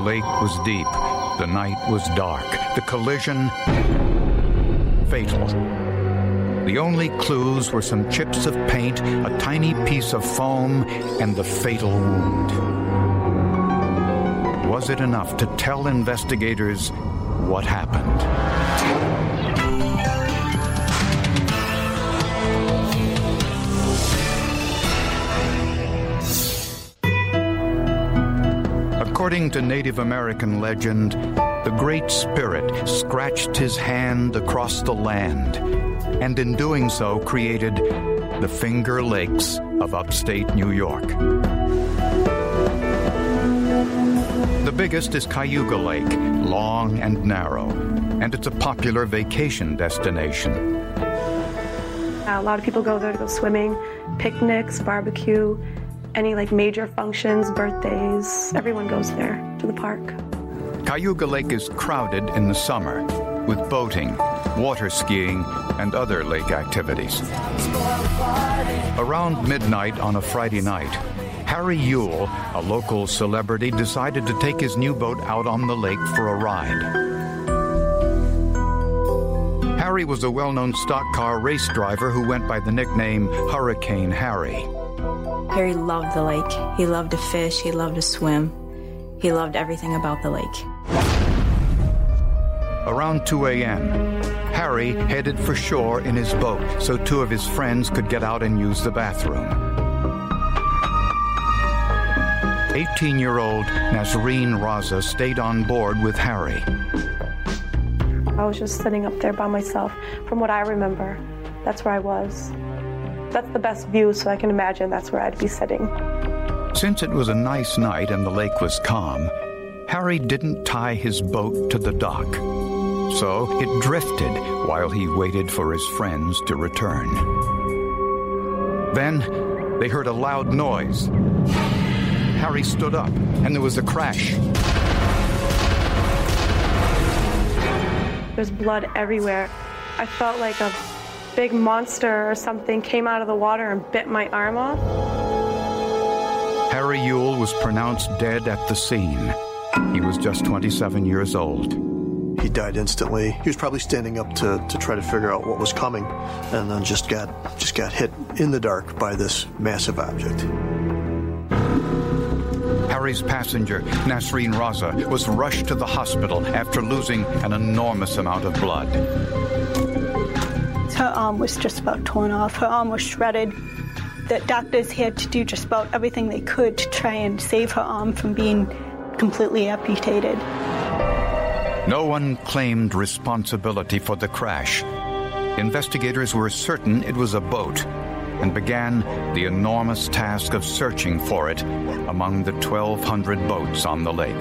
lake was deep. The night was dark. The collision fatal. The only clues were some chips of paint, a tiny piece of foam, and the fatal wound. Was it enough to tell investigators what happened? According to Native American legend, the Great Spirit scratched his hand across the land, and in doing so created the Finger Lakes of upstate New York. The biggest is Cayuga Lake, long and narrow, and it's a popular vacation destination. A lot of people go there to go swimming, picnics, barbecue, any like major functions, birthdays. Everyone goes there to the park. Cayuga Lake is crowded in the summer with boating, water skiing, and other lake activities. Around midnight on a Friday night, Harry Yule, a local celebrity, decided to take his new boat out on the lake for a ride. Harry was a well known stock car race driver who went by the nickname Hurricane Harry. Harry loved the lake. He loved to fish, he loved to swim. He loved everything about the lake. Around 2 a.m., Harry headed for shore in his boat so two of his friends could get out and use the bathroom. 18 year old Nasreen Raza stayed on board with Harry. I was just sitting up there by myself. From what I remember, that's where I was. That's the best view, so I can imagine that's where I'd be sitting. Since it was a nice night and the lake was calm, Harry didn't tie his boat to the dock. So it drifted while he waited for his friends to return. Then they heard a loud noise. Harry stood up, and there was a crash. There's blood everywhere. I felt like a big monster or something came out of the water and bit my arm off. Harry Yule was pronounced dead at the scene. He was just 27 years old. He died instantly. He was probably standing up to, to try to figure out what was coming, and then just got just got hit in the dark by this massive object. Harry's passenger, Nasreen Raza, was rushed to the hospital after losing an enormous amount of blood. Her arm was just about torn off. Her arm was shredded. The doctors had to do just about everything they could to try and save her arm from being completely amputated. No one claimed responsibility for the crash. Investigators were certain it was a boat and began the enormous task of searching for it among the 1,200 boats on the lake.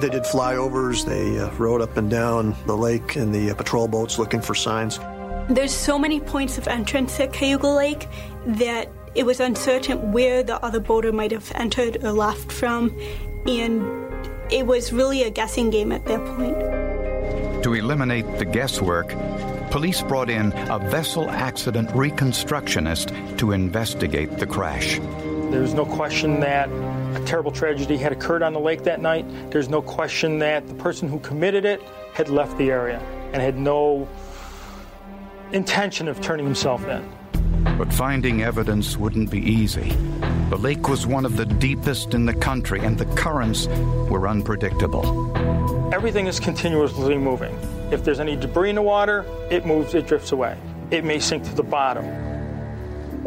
They did flyovers, they uh, rode up and down the lake in the uh, patrol boats looking for signs. There's so many points of entrance at Cayuga Lake that it was uncertain where the other boater might have entered or left from, and it was really a guessing game at that point. To eliminate the guesswork, police brought in a vessel accident reconstructionist to investigate the crash. There's no question that a terrible tragedy had occurred on the lake that night. There's no question that the person who committed it had left the area and had no intention of turning himself in. But finding evidence wouldn't be easy. The lake was one of the deepest in the country, and the currents were unpredictable. Everything is continuously moving. If there's any debris in the water, it moves, it drifts away. It may sink to the bottom.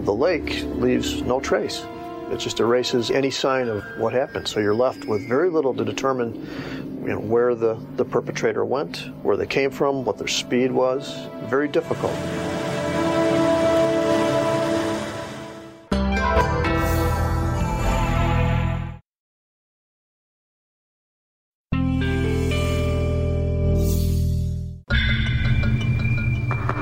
The lake leaves no trace. It just erases any sign of what happened. So you're left with very little to determine you know, where the, the perpetrator went, where they came from, what their speed was. Very difficult.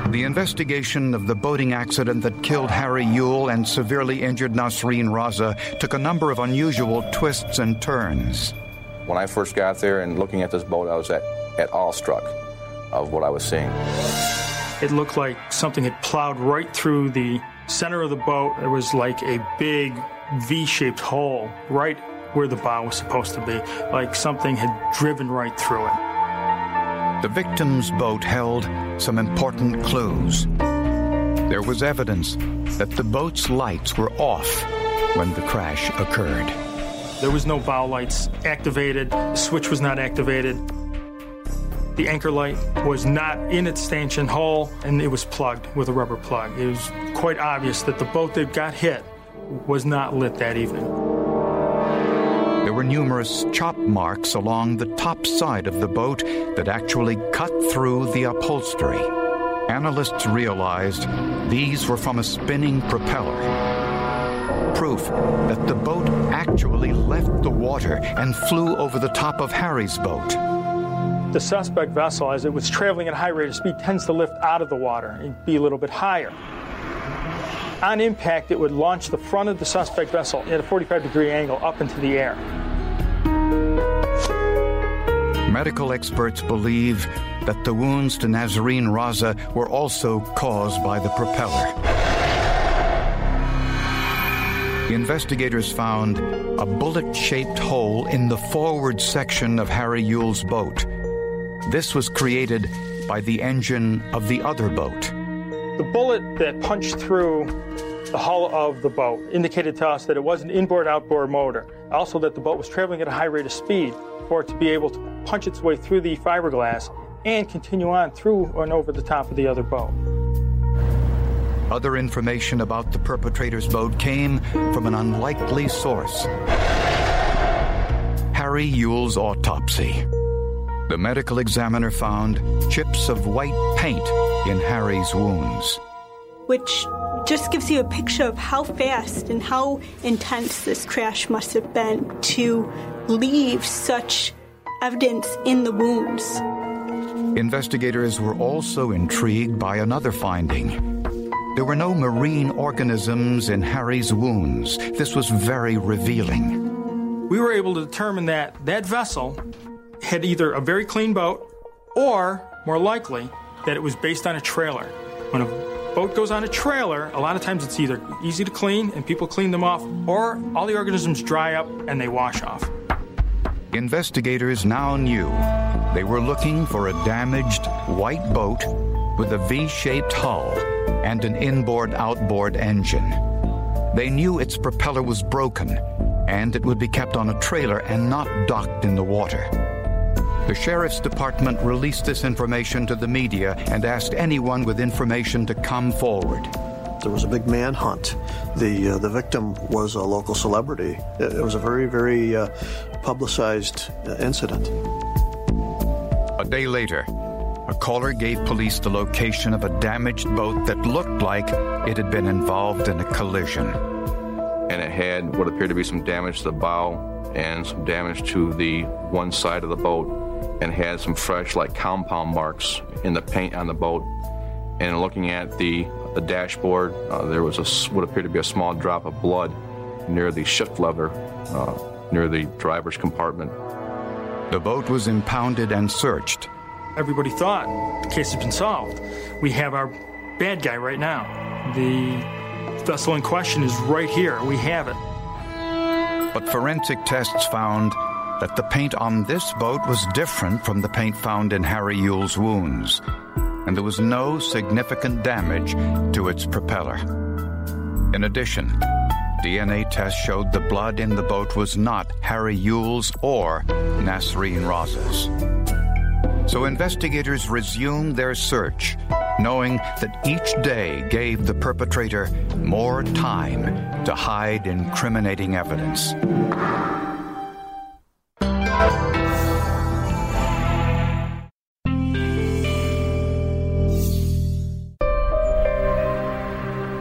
The investigation of the boating accident that killed Harry Yule and severely injured Nasreen Raza took a number of unusual twists and turns. When I first got there and looking at this boat, I was at, at awestruck of what I was seeing. It looked like something had plowed right through the center of the boat. It was like a big V shaped hole right where the bow was supposed to be, like something had driven right through it. The victim's boat held some important clues. There was evidence that the boat's lights were off when the crash occurred. There was no bow lights activated, the switch was not activated. The anchor light was not in its stanchion hull and it was plugged with a rubber plug. It was quite obvious that the boat that got hit was not lit that evening. There were numerous chop marks along the top side of the boat that actually cut through the upholstery. Analysts realized these were from a spinning propeller. Proof that the boat actually left the water and flew over the top of Harry's boat. The suspect vessel, as it was traveling at a high rate of speed, tends to lift out of the water and be a little bit higher. On impact, it would launch the front of the suspect vessel at a 45 degree angle up into the air. Medical experts believe that the wounds to Nazarene Raza were also caused by the propeller. Investigators found a bullet shaped hole in the forward section of Harry Yule's boat. This was created by the engine of the other boat. The bullet that punched through the hull of the boat indicated to us that it was an inboard outboard motor. Also, that the boat was traveling at a high rate of speed for it to be able to punch its way through the fiberglass and continue on through and over the top of the other boat. Other information about the perpetrator's boat came from an unlikely source Harry Yule's autopsy. The medical examiner found chips of white paint in Harry's wounds. Which just gives you a picture of how fast and how intense this crash must have been to leave such evidence in the wounds. Investigators were also intrigued by another finding. There were no marine organisms in Harry's wounds. This was very revealing. We were able to determine that that vessel had either a very clean boat or, more likely, that it was based on a trailer. When a boat goes on a trailer, a lot of times it's either easy to clean and people clean them off, or all the organisms dry up and they wash off. Investigators now knew they were looking for a damaged white boat with a V shaped hull and an inboard outboard engine. They knew its propeller was broken and it would be kept on a trailer and not docked in the water. The sheriff's department released this information to the media and asked anyone with information to come forward. There was a big manhunt. The uh, the victim was a local celebrity. It, it was a very very uh, publicized uh, incident. A day later, a caller gave police the location of a damaged boat that looked like it had been involved in a collision. And it had what appeared to be some damage to the bow and some damage to the one side of the boat and had some fresh like compound marks in the paint on the boat and looking at the, the dashboard uh, there was a, what appeared to be a small drop of blood near the shift lever uh, near the driver's compartment The boat was impounded and searched. Everybody thought the case has been solved. We have our bad guy right now. The vessel in question is right here. We have it. But forensic tests found that the paint on this boat was different from the paint found in Harry Yule's wounds, and there was no significant damage to its propeller. In addition, DNA tests showed the blood in the boat was not Harry Yule's or Nasreen Raza's. So investigators resumed their search, knowing that each day gave the perpetrator more time to hide incriminating evidence.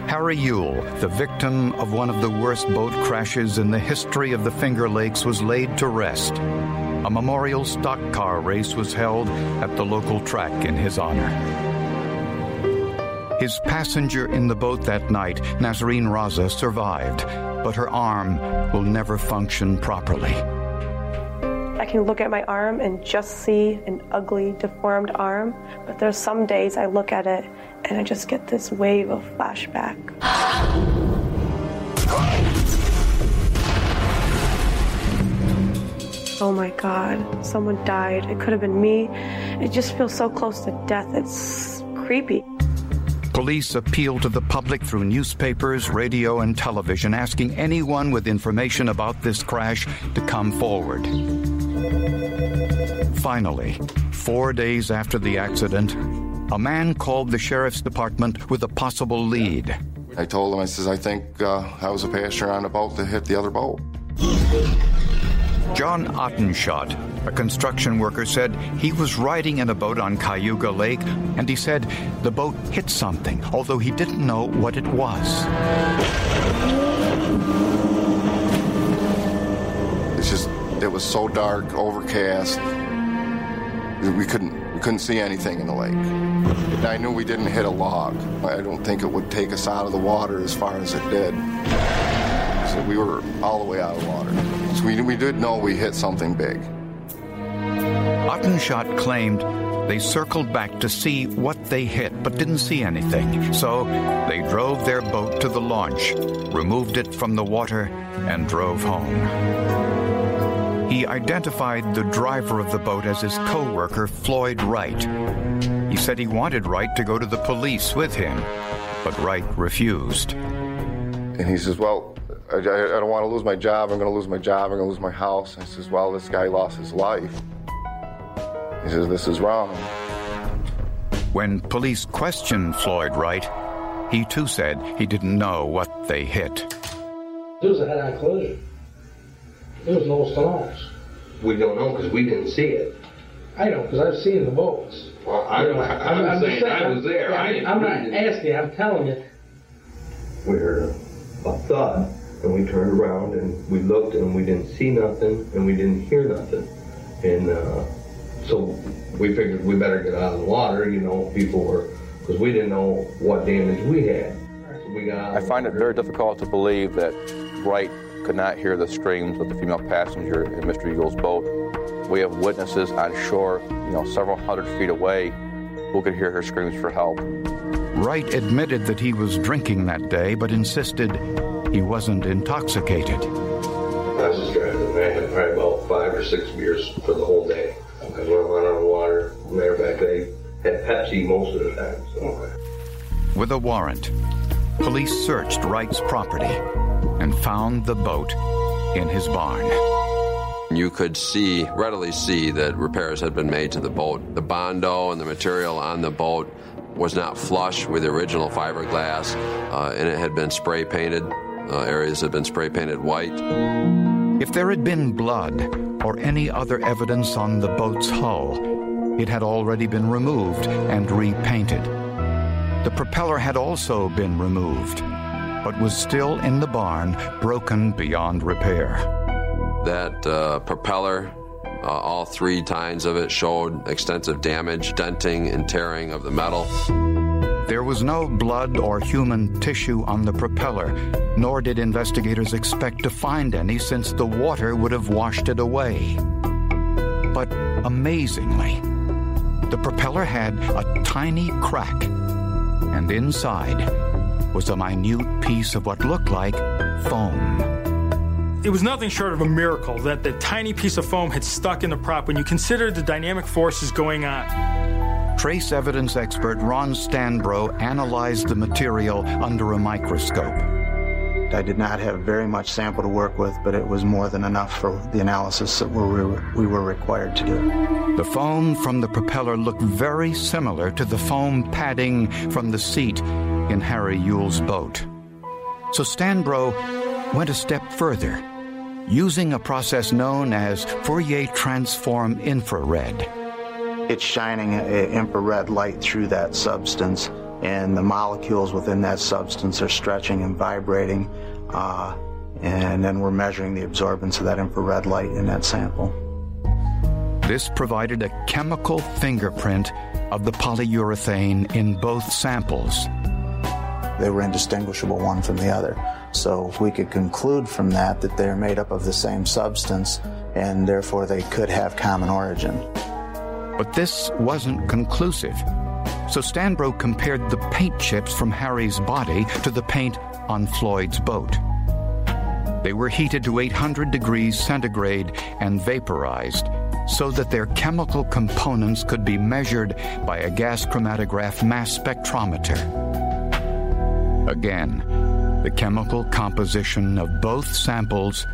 Harry Yule, the victim of one of the worst boat crashes in the history of the Finger Lakes, was laid to rest. A memorial stock car race was held at the local track in his honor. His passenger in the boat that night, Nazarene Raza, survived, but her arm will never function properly. I can look at my arm and just see an ugly, deformed arm, but there's some days I look at it and I just get this wave of flashback. oh my God, someone died. It could have been me. It just feels so close to death. It's creepy. Police appeal to the public through newspapers, radio, and television, asking anyone with information about this crash to come forward. Finally, four days after the accident, a man called the sheriff's department with a possible lead. I told him, I says, I think uh, I was a passenger on a boat that hit the other boat. John Ottenshot, a construction worker, said he was riding in a boat on Cayuga Lake and he said the boat hit something, although he didn't know what it was. It's just, it was so dark, overcast. We couldn't, we couldn't see anything in the lake. And I knew we didn't hit a log. I don't think it would take us out of the water as far as it did. So we were all the way out of water. So we, we did know we hit something big. Ottenshot claimed they circled back to see what they hit, but didn't see anything. So they drove their boat to the launch, removed it from the water, and drove home. He identified the driver of the boat as his co-worker, Floyd Wright. He said he wanted Wright to go to the police with him, but Wright refused. And he says, Well, I, I don't want to lose my job. I'm going to lose my job. I'm going to lose my house. I says, Well, this guy lost his life. He says, This is wrong. When police questioned Floyd Wright, he too said he didn't know what they hit. It was a head-on collision. There was no stones. We don't know because we didn't see it. I know because I've seen the boats. Well, I, You know, I'm, I'm, saying I was there. Yeah, I I'm, didn't I'm we not didn't- asking. I'm telling you. We heard a, a thud, and we turned around and we looked, and we didn't see nothing, and we didn't hear nothing, and uh, so we figured we better get out of the water. You know, people were because we didn't know what damage we had. So we got. I of the find it very difficult to believe that Wright could not hear the screams of the female passenger in Mr. Eagle's boat. We have witnesses on shore, you know, several hundred feet away, who could hear her screams for help. Wright admitted that he was drinking that day, but insisted he wasn't intoxicated. I was just driving. I had probably about five or six beers for the whole day. Because when I went on water, matter of fact, I had Pepsi most of the time. So. With a warrant, police searched Wright's property and found the boat in his barn. You could see, readily see, that repairs had been made to the boat. The bondo and the material on the boat was not flush with the original fiberglass, uh, and it had been spray painted. Uh, areas had been spray painted white. If there had been blood or any other evidence on the boat's hull, it had already been removed and repainted. The propeller had also been removed, but was still in the barn, broken beyond repair. That uh, propeller, uh, all three tines of it showed extensive damage, denting, and tearing of the metal. There was no blood or human tissue on the propeller, nor did investigators expect to find any since the water would have washed it away. But amazingly, the propeller had a tiny crack, and inside was a minute piece of what looked like foam. It was nothing short of a miracle that the tiny piece of foam had stuck in the prop when you consider the dynamic forces going on. Trace evidence expert Ron Stanbro analyzed the material under a microscope. I did not have very much sample to work with, but it was more than enough for the analysis that we were, we were required to do. The foam from the propeller looked very similar to the foam padding from the seat in Harry Yule's boat. So Stanbro went a step further, using a process known as Fourier transform infrared. It's shining a- infrared light through that substance, and the molecules within that substance are stretching and vibrating, uh, and then we're measuring the absorbance of that infrared light in that sample. This provided a chemical fingerprint of the polyurethane in both samples. They were indistinguishable one from the other. So we could conclude from that that they're made up of the same substance, and therefore they could have common origin. But this wasn't conclusive. So Stanbro compared the paint chips from Harry's body to the paint on Floyd's boat. They were heated to 800 degrees centigrade and vaporized so that their chemical components could be measured by a gas chromatograph mass spectrometer. Again, the chemical composition of both samples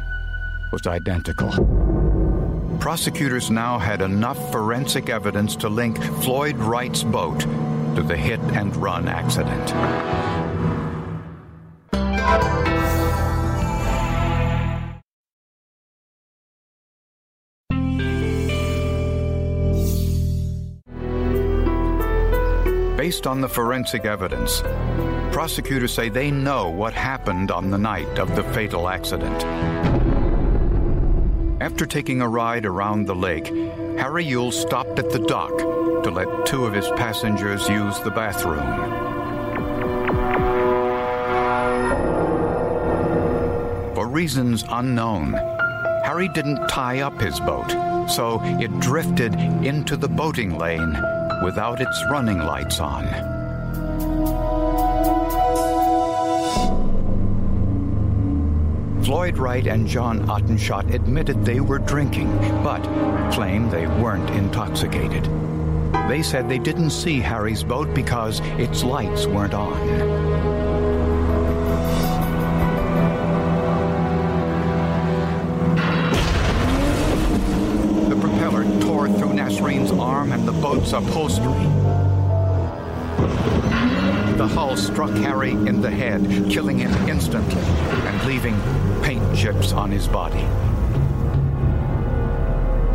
was identical. Prosecutors now had enough forensic evidence to link Floyd Wright's boat to the hit and run accident. Based on the forensic evidence, prosecutors say they know what happened on the night of the fatal accident. After taking a ride around the lake, Harry Yule stopped at the dock to let two of his passengers use the bathroom. For reasons unknown, Harry didn't tie up his boat, so it drifted into the boating lane without its running lights on. Floyd Wright and John Ottenshot admitted they were drinking, but claimed they weren't intoxicated. They said they didn't see Harry's boat because its lights weren't on. The propeller tore through Nasreen's arm and the boat's upholstery. The hull struck Harry in the head, killing him instantly and leaving paint chips on his body.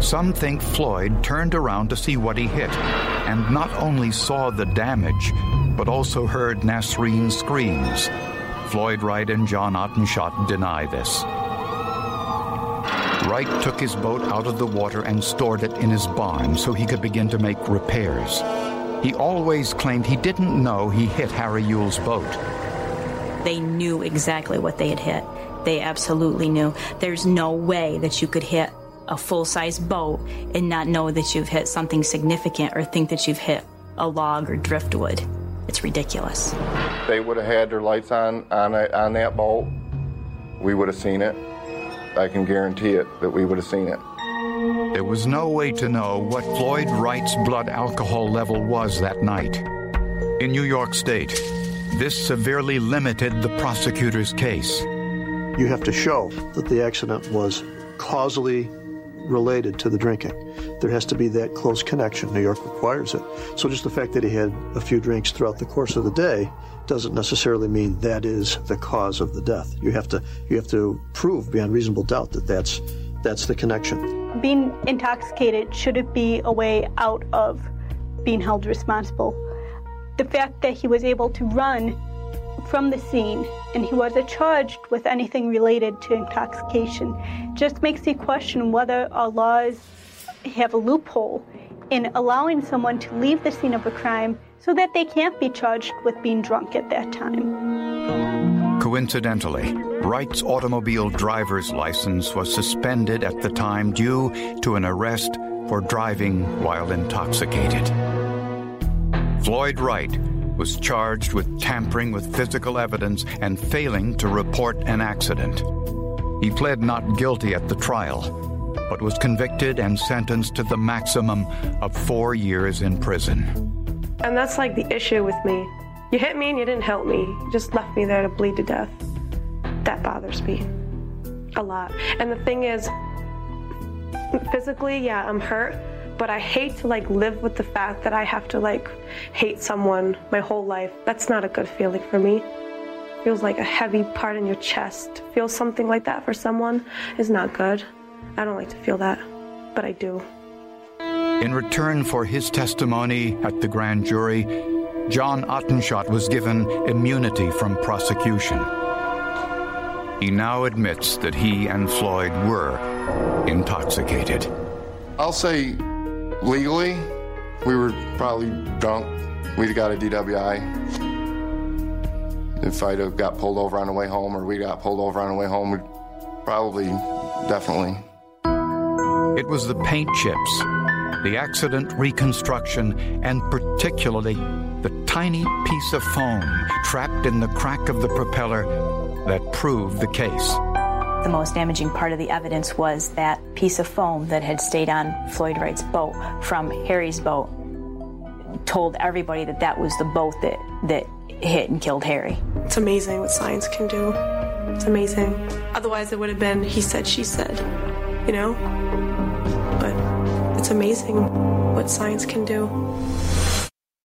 Some think Floyd turned around to see what he hit and not only saw the damage, but also heard Nasreen's screams. Floyd Wright and John Ottenshot deny this. Wright took his boat out of the water and stored it in his barn so he could begin to make repairs. He always claimed he didn't know he hit Harry Yule's boat. They knew exactly what they had hit. They absolutely knew. There's no way that you could hit a full size boat and not know that you've hit something significant or think that you've hit a log or driftwood. It's ridiculous. They would have had their lights on on, a, on that boat. We would have seen it. I can guarantee it that we would have seen it. There was no way to know what Floyd Wright's blood alcohol level was that night. In New York State, this severely limited the prosecutor's case. You have to show that the accident was causally related to the drinking. There has to be that close connection. New York requires it. So just the fact that he had a few drinks throughout the course of the day doesn't necessarily mean that is the cause of the death. You have to you have to prove beyond reasonable doubt that that's that's the connection. Being intoxicated shouldn't be a way out of being held responsible. The fact that he was able to run from the scene and he wasn't charged with anything related to intoxication just makes you question whether our laws have a loophole in allowing someone to leave the scene of a crime so that they can't be charged with being drunk at that time. Coincidentally, Wright's automobile driver's license was suspended at the time due to an arrest for driving while intoxicated. Floyd Wright was charged with tampering with physical evidence and failing to report an accident. He pled not guilty at the trial, but was convicted and sentenced to the maximum of four years in prison. And that's like the issue with me. You hit me and you didn't help me. You just left me there to bleed to death. That bothers me a lot. And the thing is, physically, yeah, I'm hurt, but I hate to like live with the fact that I have to like hate someone my whole life. That's not a good feeling for me. Feels like a heavy part in your chest. Feel something like that for someone is not good. I don't like to feel that, but I do. In return for his testimony at the grand jury, John Ottenshot was given immunity from prosecution. He now admits that he and Floyd were intoxicated. I'll say legally, we were probably drunk. We'd have got a DWI. If I'd have got pulled over on the way home or we got pulled over on the way home, we'd probably, definitely. It was the paint chips, the accident reconstruction, and particularly the tiny piece of foam trapped in the crack of the propeller that proved the case. the most damaging part of the evidence was that piece of foam that had stayed on Floyd Wright's boat from Harry's boat told everybody that that was the boat that, that hit and killed Harry. It's amazing what science can do. It's amazing. Otherwise, it would have been he said, she said, you know? But it's amazing what science can do.